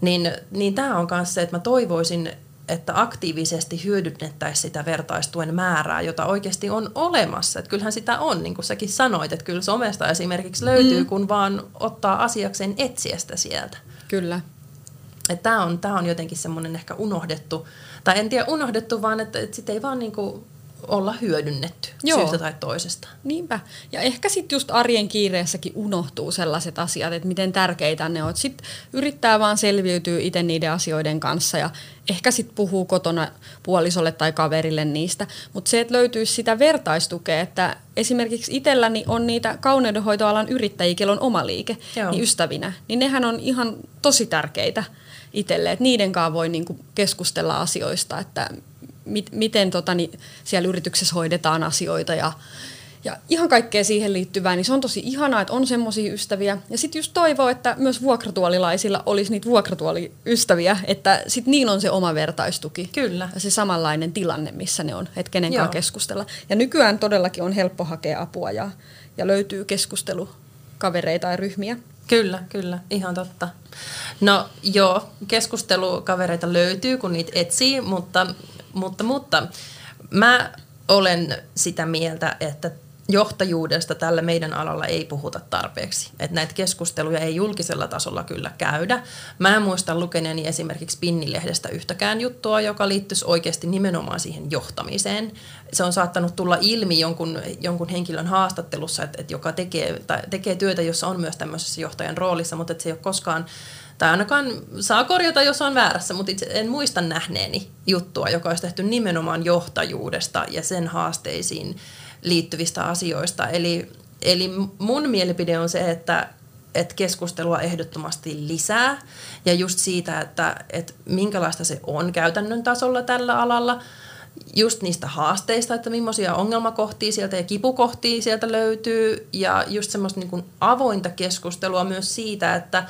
Niin, niin tämä on myös se, että mä toivoisin, että aktiivisesti hyödynnettäisiin sitä vertaistuen määrää, jota oikeasti on olemassa. Että kyllähän sitä on, niin kuin säkin sanoit, että kyllä somesta esimerkiksi löytyy, mm. kun vaan ottaa asiakseen etsiä sitä sieltä. Kyllä. Tämä on, tää on jotenkin semmoinen ehkä unohdettu, tai en tiedä unohdettu, vaan että, että sitä ei vaan niinku olla hyödynnetty Joo. syystä tai toisesta. Niinpä. Ja ehkä sitten just arjen kiireessäkin unohtuu sellaiset asiat, että miten tärkeitä ne on. Sitten yrittää vaan selviytyä itse niiden asioiden kanssa ja ehkä sitten puhuu kotona puolisolle tai kaverille niistä. Mutta se, että löytyy sitä vertaistukea, että esimerkiksi itselläni on niitä kauneudenhoitoalan yrittäjiä, kello on oma liike, Joo. niin ystävinä, niin nehän on ihan tosi tärkeitä itselle, että niiden kanssa voi niinku keskustella asioista, että mit, miten tota, niin siellä yrityksessä hoidetaan asioita ja, ja ihan kaikkea siihen liittyvää, niin se on tosi ihanaa, että on semmoisia ystäviä. Ja sitten just toivoo, että myös vuokratuolilaisilla olisi niitä vuokratuoliystäviä, että sitten niillä on se oma vertaistuki. Kyllä. Ja se samanlainen tilanne, missä ne on, että kenen kanssa keskustella. Ja nykyään todellakin on helppo hakea apua ja, ja löytyy keskustelukavereita ja ryhmiä. Kyllä, kyllä, ihan totta. No joo, keskustelukavereita löytyy, kun niitä etsii, mutta, mutta, mutta mä olen sitä mieltä, että johtajuudesta tällä meidän alalla ei puhuta tarpeeksi. Että näitä keskusteluja ei julkisella tasolla kyllä käydä. Mä en muista lukeneeni esimerkiksi Pinnilehdestä yhtäkään juttua, joka liittyisi oikeasti nimenomaan siihen johtamiseen. Se on saattanut tulla ilmi jonkun, jonkun henkilön haastattelussa, että, että joka tekee, tai tekee työtä, jossa on myös tämmöisessä johtajan roolissa, mutta että se ei ole koskaan tai ainakaan saa korjata, jos on väärässä, mutta itse en muista nähneeni juttua, joka olisi tehty nimenomaan johtajuudesta ja sen haasteisiin liittyvistä asioista. Eli, eli mun mielipide on se, että, että keskustelua ehdottomasti lisää ja just siitä, että, että minkälaista se on käytännön tasolla tällä alalla, just niistä haasteista, että millaisia ongelmakohtia sieltä ja kipukohtia sieltä löytyy ja just semmoista niin kuin avointa keskustelua myös siitä, että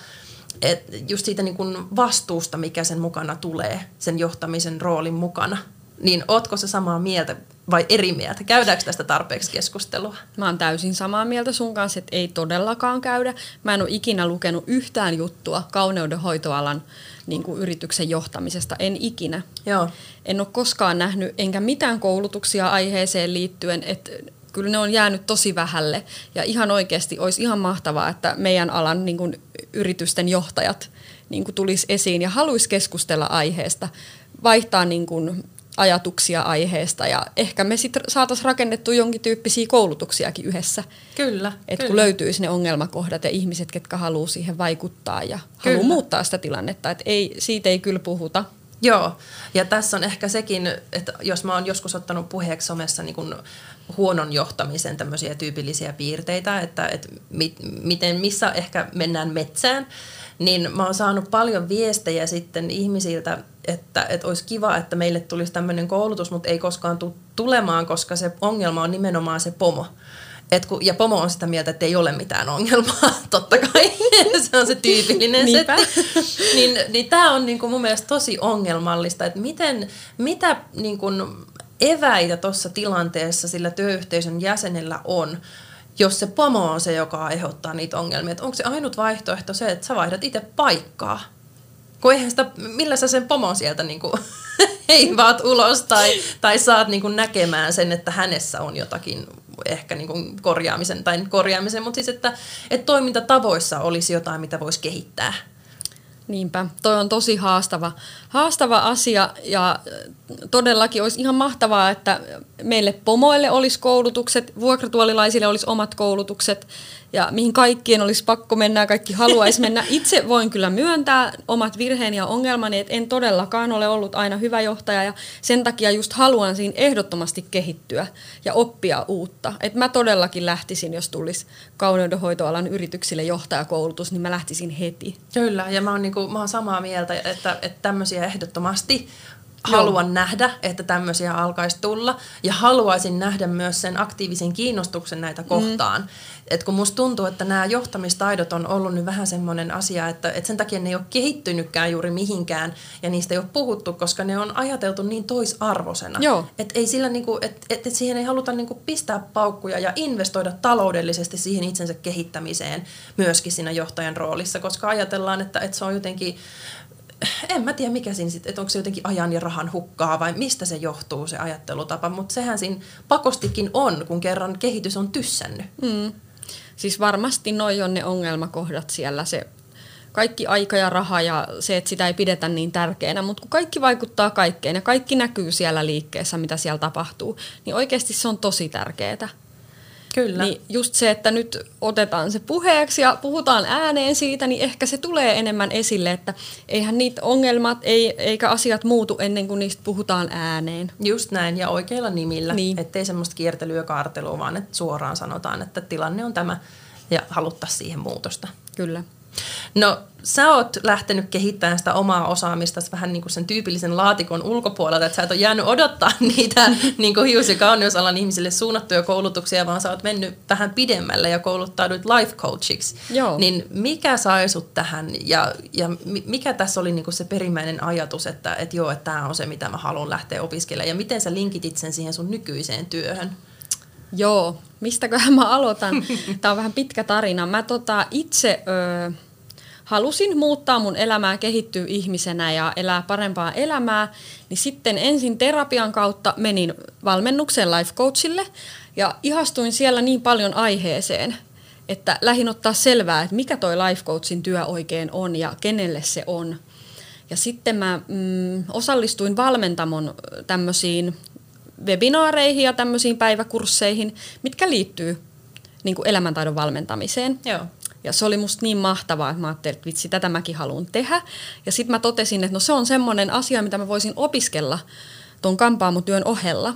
et just siitä niin kuin vastuusta, mikä sen mukana tulee, sen johtamisen roolin mukana. Niin ootko se samaa mieltä vai eri mieltä? Käydäänkö tästä tarpeeksi keskustelua? Mä oon täysin samaa mieltä sun kanssa, että ei todellakaan käydä. Mä en ole ikinä lukenut yhtään juttua kauneudenhoitoalan niin kuin yrityksen johtamisesta. En ikinä. Joo. En ole koskaan nähnyt, enkä mitään koulutuksia aiheeseen liittyen, että kyllä ne on jäänyt tosi vähälle. Ja ihan oikeasti olisi ihan mahtavaa, että meidän alan niin kuin, yritysten johtajat niin kuin, tulisi esiin ja haluaisi keskustella aiheesta, vaihtaa niin kuin, ajatuksia aiheesta ja ehkä me sitten saataisiin rakennettua jonkin tyyppisiä koulutuksiakin yhdessä. Kyllä. Että kun löytyisi ne ongelmakohdat ja ihmiset, ketkä haluaa siihen vaikuttaa ja haluaa muuttaa sitä tilannetta. Että ei, siitä ei kyllä puhuta. Joo, ja tässä on ehkä sekin, että jos mä oon joskus ottanut puheeksi somessa niin kun huonon johtamisen tämmöisiä tyypillisiä piirteitä, että, että mit, miten, missä ehkä mennään metsään, niin mä oon saanut paljon viestejä sitten ihmisiltä, että, että olisi kiva, että meille tulisi tämmöinen koulutus, mutta ei koskaan tule tulemaan, koska se ongelma on nimenomaan se pomo. Et kun, ja pomo on sitä mieltä, että ei ole mitään ongelmaa, totta kai. se on se tyypillinen setti. niin, niin tämä on niinku mun mielestä tosi ongelmallista, että miten, mitä niinku eväitä tuossa tilanteessa sillä työyhteisön jäsenellä on, jos se pomo on se, joka aiheuttaa niitä ongelmia. Että onko se ainut vaihtoehto se, että sä vaihdat itse paikkaa? Kun eihän sitä, millä sä sen pomon sieltä niinku heivaat ulos tai, tai saat niinku näkemään sen, että hänessä on jotakin ehkä niinku korjaamisen, tai korjaamisen, mutta siis että, että toimintatavoissa olisi jotain, mitä voisi kehittää. Niinpä, toi on tosi haastava, haastava asia ja todellakin olisi ihan mahtavaa, että meille pomoille olisi koulutukset, vuokratuolilaisille olisi omat koulutukset ja mihin kaikkien olisi pakko mennä ja kaikki haluaisi mennä. Itse voin kyllä myöntää omat virheeni ja ongelmani, että en todellakaan ole ollut aina hyvä johtaja ja sen takia just haluan siinä ehdottomasti kehittyä ja oppia uutta. Et mä todellakin lähtisin, jos tulisi kauneudenhoitoalan yrityksille johtajakoulutus, niin mä lähtisin heti. Kyllä, ja mä oon, niinku, mä oon samaa mieltä, että, että tämmöisiä ehdottomasti haluan Joo. nähdä, että tämmöisiä alkaisi tulla. Ja haluaisin nähdä myös sen aktiivisen kiinnostuksen näitä kohtaan. Mm. Et kun musta tuntuu, että nämä johtamistaidot on ollut nyt vähän semmoinen asia, että, että sen takia ne ei ole kehittynytkään juuri mihinkään ja niistä ei ole puhuttu, koska ne on ajateltu niin toisarvoisena. Että ei sillä niinku, et, et, et siihen ei haluta niinku pistää paukkuja ja investoida taloudellisesti siihen itsensä kehittämiseen myöskin siinä johtajan roolissa, koska ajatellaan, että, että se on jotenkin en mä tiedä mikä siinä sitten, että onko se jotenkin ajan ja rahan hukkaa vai mistä se johtuu se ajattelutapa, mutta sehän siinä pakostikin on, kun kerran kehitys on tyssännyt. Mm. Siis varmasti noi on ne ongelmakohdat siellä, se kaikki aika ja raha ja se, että sitä ei pidetä niin tärkeänä, mutta kun kaikki vaikuttaa kaikkeen ja kaikki näkyy siellä liikkeessä, mitä siellä tapahtuu, niin oikeasti se on tosi tärkeää. Kyllä. Niin just se, että nyt otetaan se puheeksi ja puhutaan ääneen siitä, niin ehkä se tulee enemmän esille, että eihän niitä ongelmat ei, eikä asiat muutu ennen kuin niistä puhutaan ääneen. Just näin ja oikeilla nimillä, niin. ettei semmoista kiertelyä ja kaartelua, vaan että suoraan sanotaan, että tilanne on tämä ja haluttaisiin siihen muutosta. Kyllä. No sä oot lähtenyt kehittämään sitä omaa osaamista vähän niin kuin sen tyypillisen laatikon ulkopuolelta, että sä et ole jäänyt odottaa niitä niin kuin hius- ja kauneusalan ihmisille suunnattuja koulutuksia, vaan sä oot mennyt vähän pidemmälle ja kouluttauduit life coachiksi. Joo. Niin mikä sai sut tähän ja, ja mikä tässä oli niin kuin se perimmäinen ajatus, että, että joo, että tämä on se, mitä mä haluan lähteä opiskelemaan ja miten sä linkitit sen siihen sun nykyiseen työhön? Joo, mistäköhän mä aloitan? Tämä on vähän pitkä tarina. Mä tota itse ö, halusin muuttaa mun elämää, kehittyä ihmisenä ja elää parempaa elämää, niin sitten ensin terapian kautta menin valmennukseen life coachille ja ihastuin siellä niin paljon aiheeseen, että lähin ottaa selvää, että mikä toi life coachin työ oikein on ja kenelle se on. Ja sitten mä mm, osallistuin valmentamon tämmöisiin webinaareihin ja tämmöisiin päiväkursseihin, mitkä liittyy niin kuin elämäntaidon valmentamiseen. Joo. Ja se oli musta niin mahtavaa, että mä ajattelin, että vitsi, tätä mäkin haluan tehdä. Ja sitten mä totesin, että no se on semmoinen asia, mitä mä voisin opiskella tuon kampaamotyön ohella.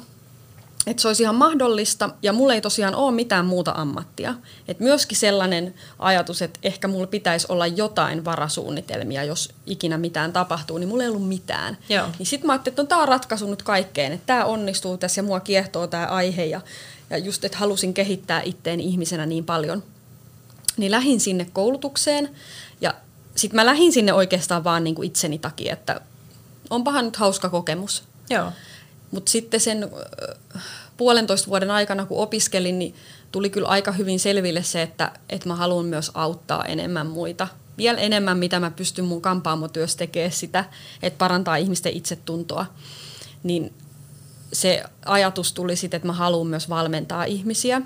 Että se olisi ihan mahdollista ja mulla ei tosiaan ole mitään muuta ammattia. Et myöskin sellainen ajatus, että ehkä mulla pitäisi olla jotain varasuunnitelmia, jos ikinä mitään tapahtuu, niin mulla ei ollut mitään. Joo. Niin sitten mä ajattelin, että no, tämä on ratkaisu nyt kaikkeen, että tämä onnistuu tässä ja mua kiehtoo tämä aihe ja, ja just, että halusin kehittää itteen ihmisenä niin paljon. Niin lähin sinne koulutukseen ja sitten mä lähin sinne oikeastaan vaan niin kuin itseni takia, että onpahan nyt hauska kokemus. Joo. Mutta sitten sen puolentoista vuoden aikana, kun opiskelin, niin tuli kyllä aika hyvin selville se, että, että mä haluan myös auttaa enemmän muita. Vielä enemmän, mitä mä pystyn mun kampaamotyössä tekemään sitä, että parantaa ihmisten itsetuntoa. Niin se ajatus tuli sitten, että mä haluan myös valmentaa ihmisiä.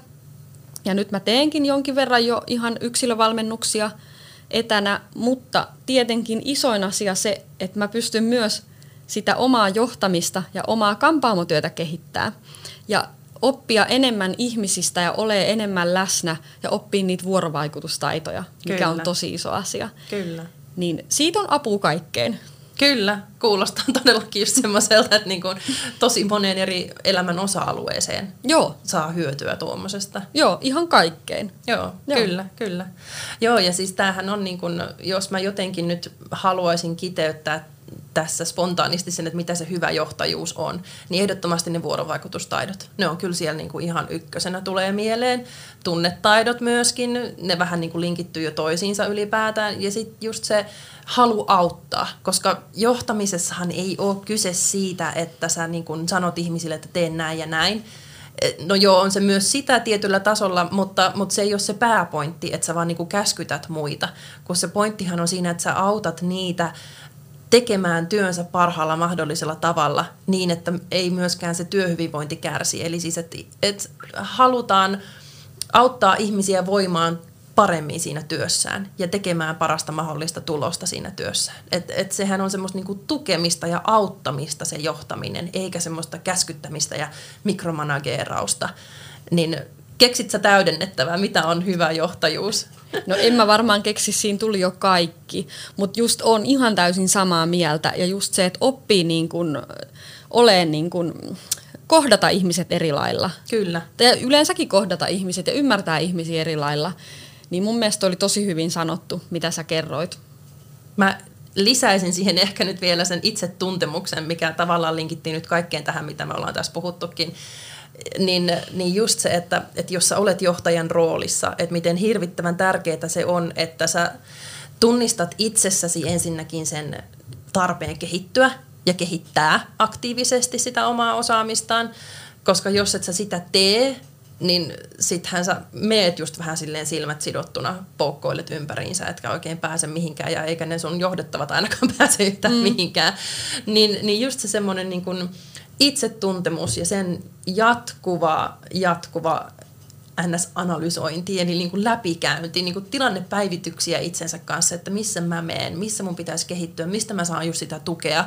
Ja nyt mä teenkin jonkin verran jo ihan yksilövalmennuksia etänä, mutta tietenkin isoin asia se, että mä pystyn myös sitä omaa johtamista ja omaa kampaamotyötä kehittää. Ja oppia enemmän ihmisistä ja ole enemmän läsnä ja oppia niitä vuorovaikutustaitoja, mikä Kyllä. on tosi iso asia. Kyllä. Niin siitä on apu kaikkeen. Kyllä, kuulostaa todellakin just semmoiselta, että niin kuin tosi moneen eri elämän osa-alueeseen Joo. saa hyötyä tuommoisesta. Joo, ihan kaikkeen. Joo, Joo, kyllä, kyllä. Joo, ja siis tämähän on niin kuin, jos mä jotenkin nyt haluaisin kiteyttää tässä spontaanisti sen, että mitä se hyvä johtajuus on, niin ehdottomasti ne vuorovaikutustaidot. Ne on kyllä siellä niin kuin ihan ykkösenä tulee mieleen. Tunnetaidot myöskin, ne vähän niin kuin linkittyy jo toisiinsa ylipäätään. Ja sitten just se halu auttaa, koska johtamisessahan ei ole kyse siitä, että sä niin kuin sanot ihmisille, että teen näin ja näin, No joo, on se myös sitä tietyllä tasolla, mutta, mutta se ei ole se pääpointti, että sä vaan niin kuin käskytät muita, kun se pointtihan on siinä, että sä autat niitä tekemään työnsä parhaalla mahdollisella tavalla niin, että ei myöskään se työhyvinvointi kärsi. Eli siis, että, että halutaan auttaa ihmisiä voimaan paremmin siinä työssään ja tekemään parasta mahdollista tulosta siinä työssään. Et, et sehän on semmoista niinku tukemista ja auttamista se johtaminen, eikä semmoista käskyttämistä ja mikromanageerausta. Niin keksit sä täydennettävää, mitä on hyvä johtajuus? No en mä varmaan keksi, siinä tuli jo kaikki, mutta just on ihan täysin samaa mieltä ja just se, että oppii niin kun, oleen niin kun, kohdata ihmiset eri lailla. Kyllä. Ja yleensäkin kohdata ihmiset ja ymmärtää ihmisiä eri lailla. Niin mun mielestä oli tosi hyvin sanottu, mitä sä kerroit. Mä lisäisin siihen ehkä nyt vielä sen itsetuntemuksen, mikä tavallaan linkittiin nyt kaikkeen tähän, mitä me ollaan tässä puhuttukin. Niin, niin just se, että, että jos sä olet johtajan roolissa, että miten hirvittävän tärkeää se on, että sä tunnistat itsessäsi ensinnäkin sen tarpeen kehittyä ja kehittää aktiivisesti sitä omaa osaamistaan, koska jos et sä sitä tee, niin sittenhän sä meet just vähän silleen silmät sidottuna, poukkoilet ympäriinsä, etkä oikein pääse mihinkään, ja eikä ne sun johdettavat ainakaan pääse yhtään mm. mihinkään. Niin, niin just se semmoinen niin kuin itsetuntemus ja sen jatkuva, jatkuva NS-analysointi, eli niin kuin läpikäynti, niin kuin tilannepäivityksiä itsensä kanssa, että missä mä menen, missä mun pitäisi kehittyä, mistä mä saan just sitä tukea,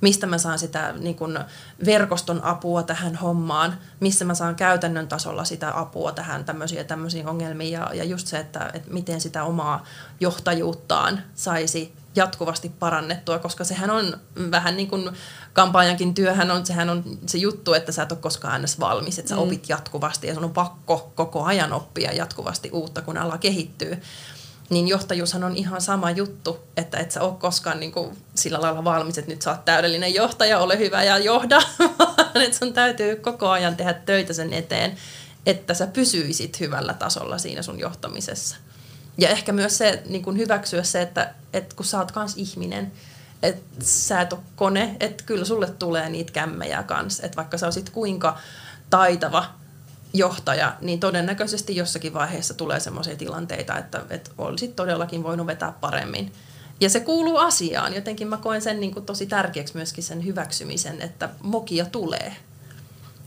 mistä mä saan sitä niin kun, verkoston apua tähän hommaan, missä mä saan käytännön tasolla sitä apua tähän tämmöisiin tämmöisiin ongelmiin ja, ja just se, että, että miten sitä omaa johtajuuttaan saisi jatkuvasti parannettua, koska sehän on vähän niin kuin kampanjankin työhän on, sehän on se juttu, että sä et ole koskaan edes valmis, että sä mm. opit jatkuvasti ja sun on pakko koko ajan oppia jatkuvasti uutta, kun ala kehittyy niin johtajuushan on ihan sama juttu, että et sä ole koskaan niin kuin sillä lailla valmis, että nyt sä oot täydellinen johtaja, ole hyvä ja johda, vaan että sun täytyy koko ajan tehdä töitä sen eteen, että sä pysyisit hyvällä tasolla siinä sun johtamisessa. Ja ehkä myös se niin kuin hyväksyä se, että, että kun sä oot kans ihminen, että sä et ole kone, että kyllä sulle tulee niitä kämmejä kanssa, että vaikka sä olisit kuinka taitava johtaja, niin todennäköisesti jossakin vaiheessa tulee sellaisia tilanteita, että, että olisit todellakin voinut vetää paremmin. Ja se kuuluu asiaan. Jotenkin mä koen sen niin kuin tosi tärkeäksi myöskin sen hyväksymisen, että mokia tulee.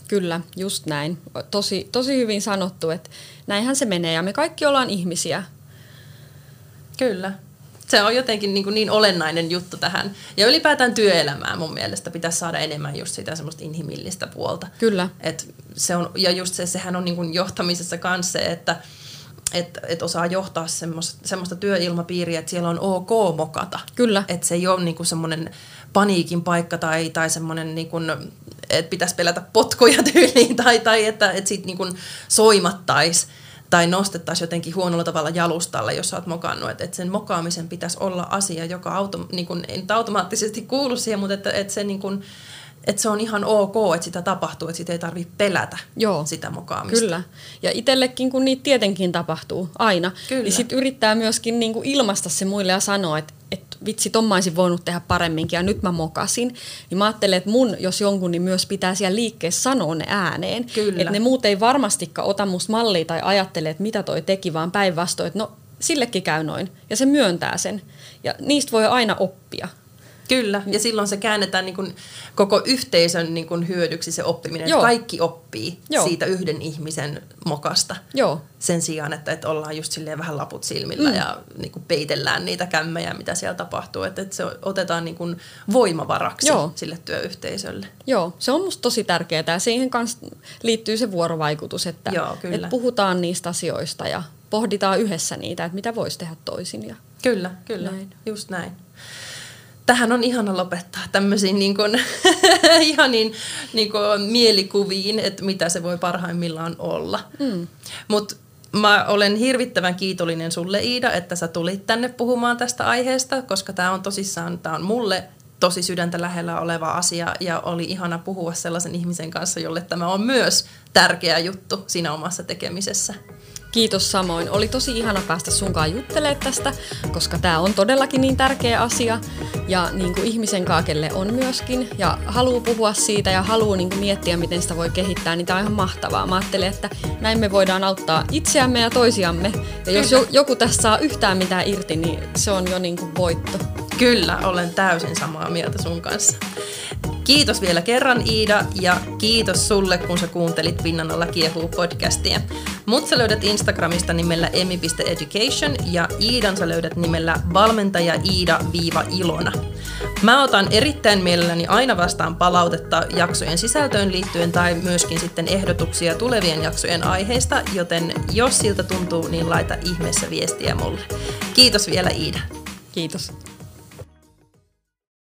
Kyllä, just näin. Tosi, tosi hyvin sanottu, että näinhän se menee ja me kaikki ollaan ihmisiä. Kyllä se on jotenkin niin, niin olennainen juttu tähän. Ja ylipäätään työelämään mun mielestä pitäisi saada enemmän just sitä semmoista inhimillistä puolta. Kyllä. Et se on, ja just se, sehän on niin johtamisessa kanssa se, että että et osaa johtaa semmoista, semmoista työilmapiiriä, että siellä on ok mokata. Kyllä. Että se ei ole niinku semmoinen paniikin paikka tai, tai semmoinen, niinku, että pitäisi pelätä potkuja tyyliin tai, tai että et siitä niinku soimattaisi tai nostettaisiin jotenkin huonolla tavalla jalustalle, jos olet mokannut. Että et sen mokaamisen pitäisi olla asia, joka auto, niin kun, ei nyt automaattisesti kuulu siihen, mutta että et se, niin kun, että se on ihan ok, että sitä tapahtuu, että sitä ei tarvitse pelätä Joo, sitä mokaamista. Kyllä. Ja itsellekin, kun niitä tietenkin tapahtuu aina, niin kyllä. niin sitten yrittää myöskin niin kuin ilmaista se muille ja sanoa, että että vitsi, ton mä olisin voinut tehdä paremminkin ja nyt mä mokasin. Niin mä ajattelen, että mun, jos jonkun, niin myös pitää siellä liikkeessä sanoa ne ääneen. Kyllä. Että ne muut ei varmastikaan ota musta mallia tai ajattele, että mitä toi teki, vaan päinvastoin, että no sillekin käy noin. Ja se myöntää sen. Ja niistä voi aina oppia. Kyllä, ja silloin se käännetään niin kuin koko yhteisön niin kuin hyödyksi se oppiminen. Joo. Kaikki oppii Joo. siitä yhden ihmisen mokasta. Joo. Sen sijaan, että, että ollaan just silleen vähän laput silmillä mm. ja niin kuin peitellään niitä kämmejä, mitä siellä tapahtuu. Että, että se otetaan niin kuin voimavaraksi Joo. sille työyhteisölle. Joo, se on musta tosi tärkeää ja siihen kanssa liittyy se vuorovaikutus, että, Joo, kyllä. että puhutaan niistä asioista ja pohditaan yhdessä niitä, että mitä voisi tehdä toisin. Ja kyllä, kyllä, näin. just näin tähän on ihana lopettaa tämmöisiin niin kuin, ihaniin niin kuin mielikuviin, että mitä se voi parhaimmillaan olla. Mm. Mutta mä olen hirvittävän kiitollinen sulle Iida, että sä tulit tänne puhumaan tästä aiheesta, koska tämä on tosissaan, tämä on mulle tosi sydäntä lähellä oleva asia ja oli ihana puhua sellaisen ihmisen kanssa, jolle tämä on myös tärkeä juttu siinä omassa tekemisessä. Kiitos samoin. Oli tosi ihana päästä sunkaan juttelemaan tästä, koska tämä on todellakin niin tärkeä asia. Ja niin kuin ihmisen kaakelle on myöskin. Ja haluaa puhua siitä ja haluaa niin kuin miettiä, miten sitä voi kehittää, niin tämä on ihan mahtavaa. Mä ajattelen, että näin me voidaan auttaa itseämme ja toisiamme. Ja jos joku tässä saa yhtään mitään irti, niin se on jo niin kuin voitto. Kyllä, olen täysin samaa mieltä sun kanssa. Kiitos vielä kerran Iida ja kiitos sulle, kun sä kuuntelit Pinnan alla kiehuu podcastia. Mut sä löydät Instagramista nimellä emi.education ja Iidan sä löydät nimellä valmentaja Iida-ilona. Mä otan erittäin mielelläni aina vastaan palautetta jaksojen sisältöön liittyen tai myöskin sitten ehdotuksia tulevien jaksojen aiheista, joten jos siltä tuntuu, niin laita ihmeessä viestiä mulle. Kiitos vielä Iida. Kiitos.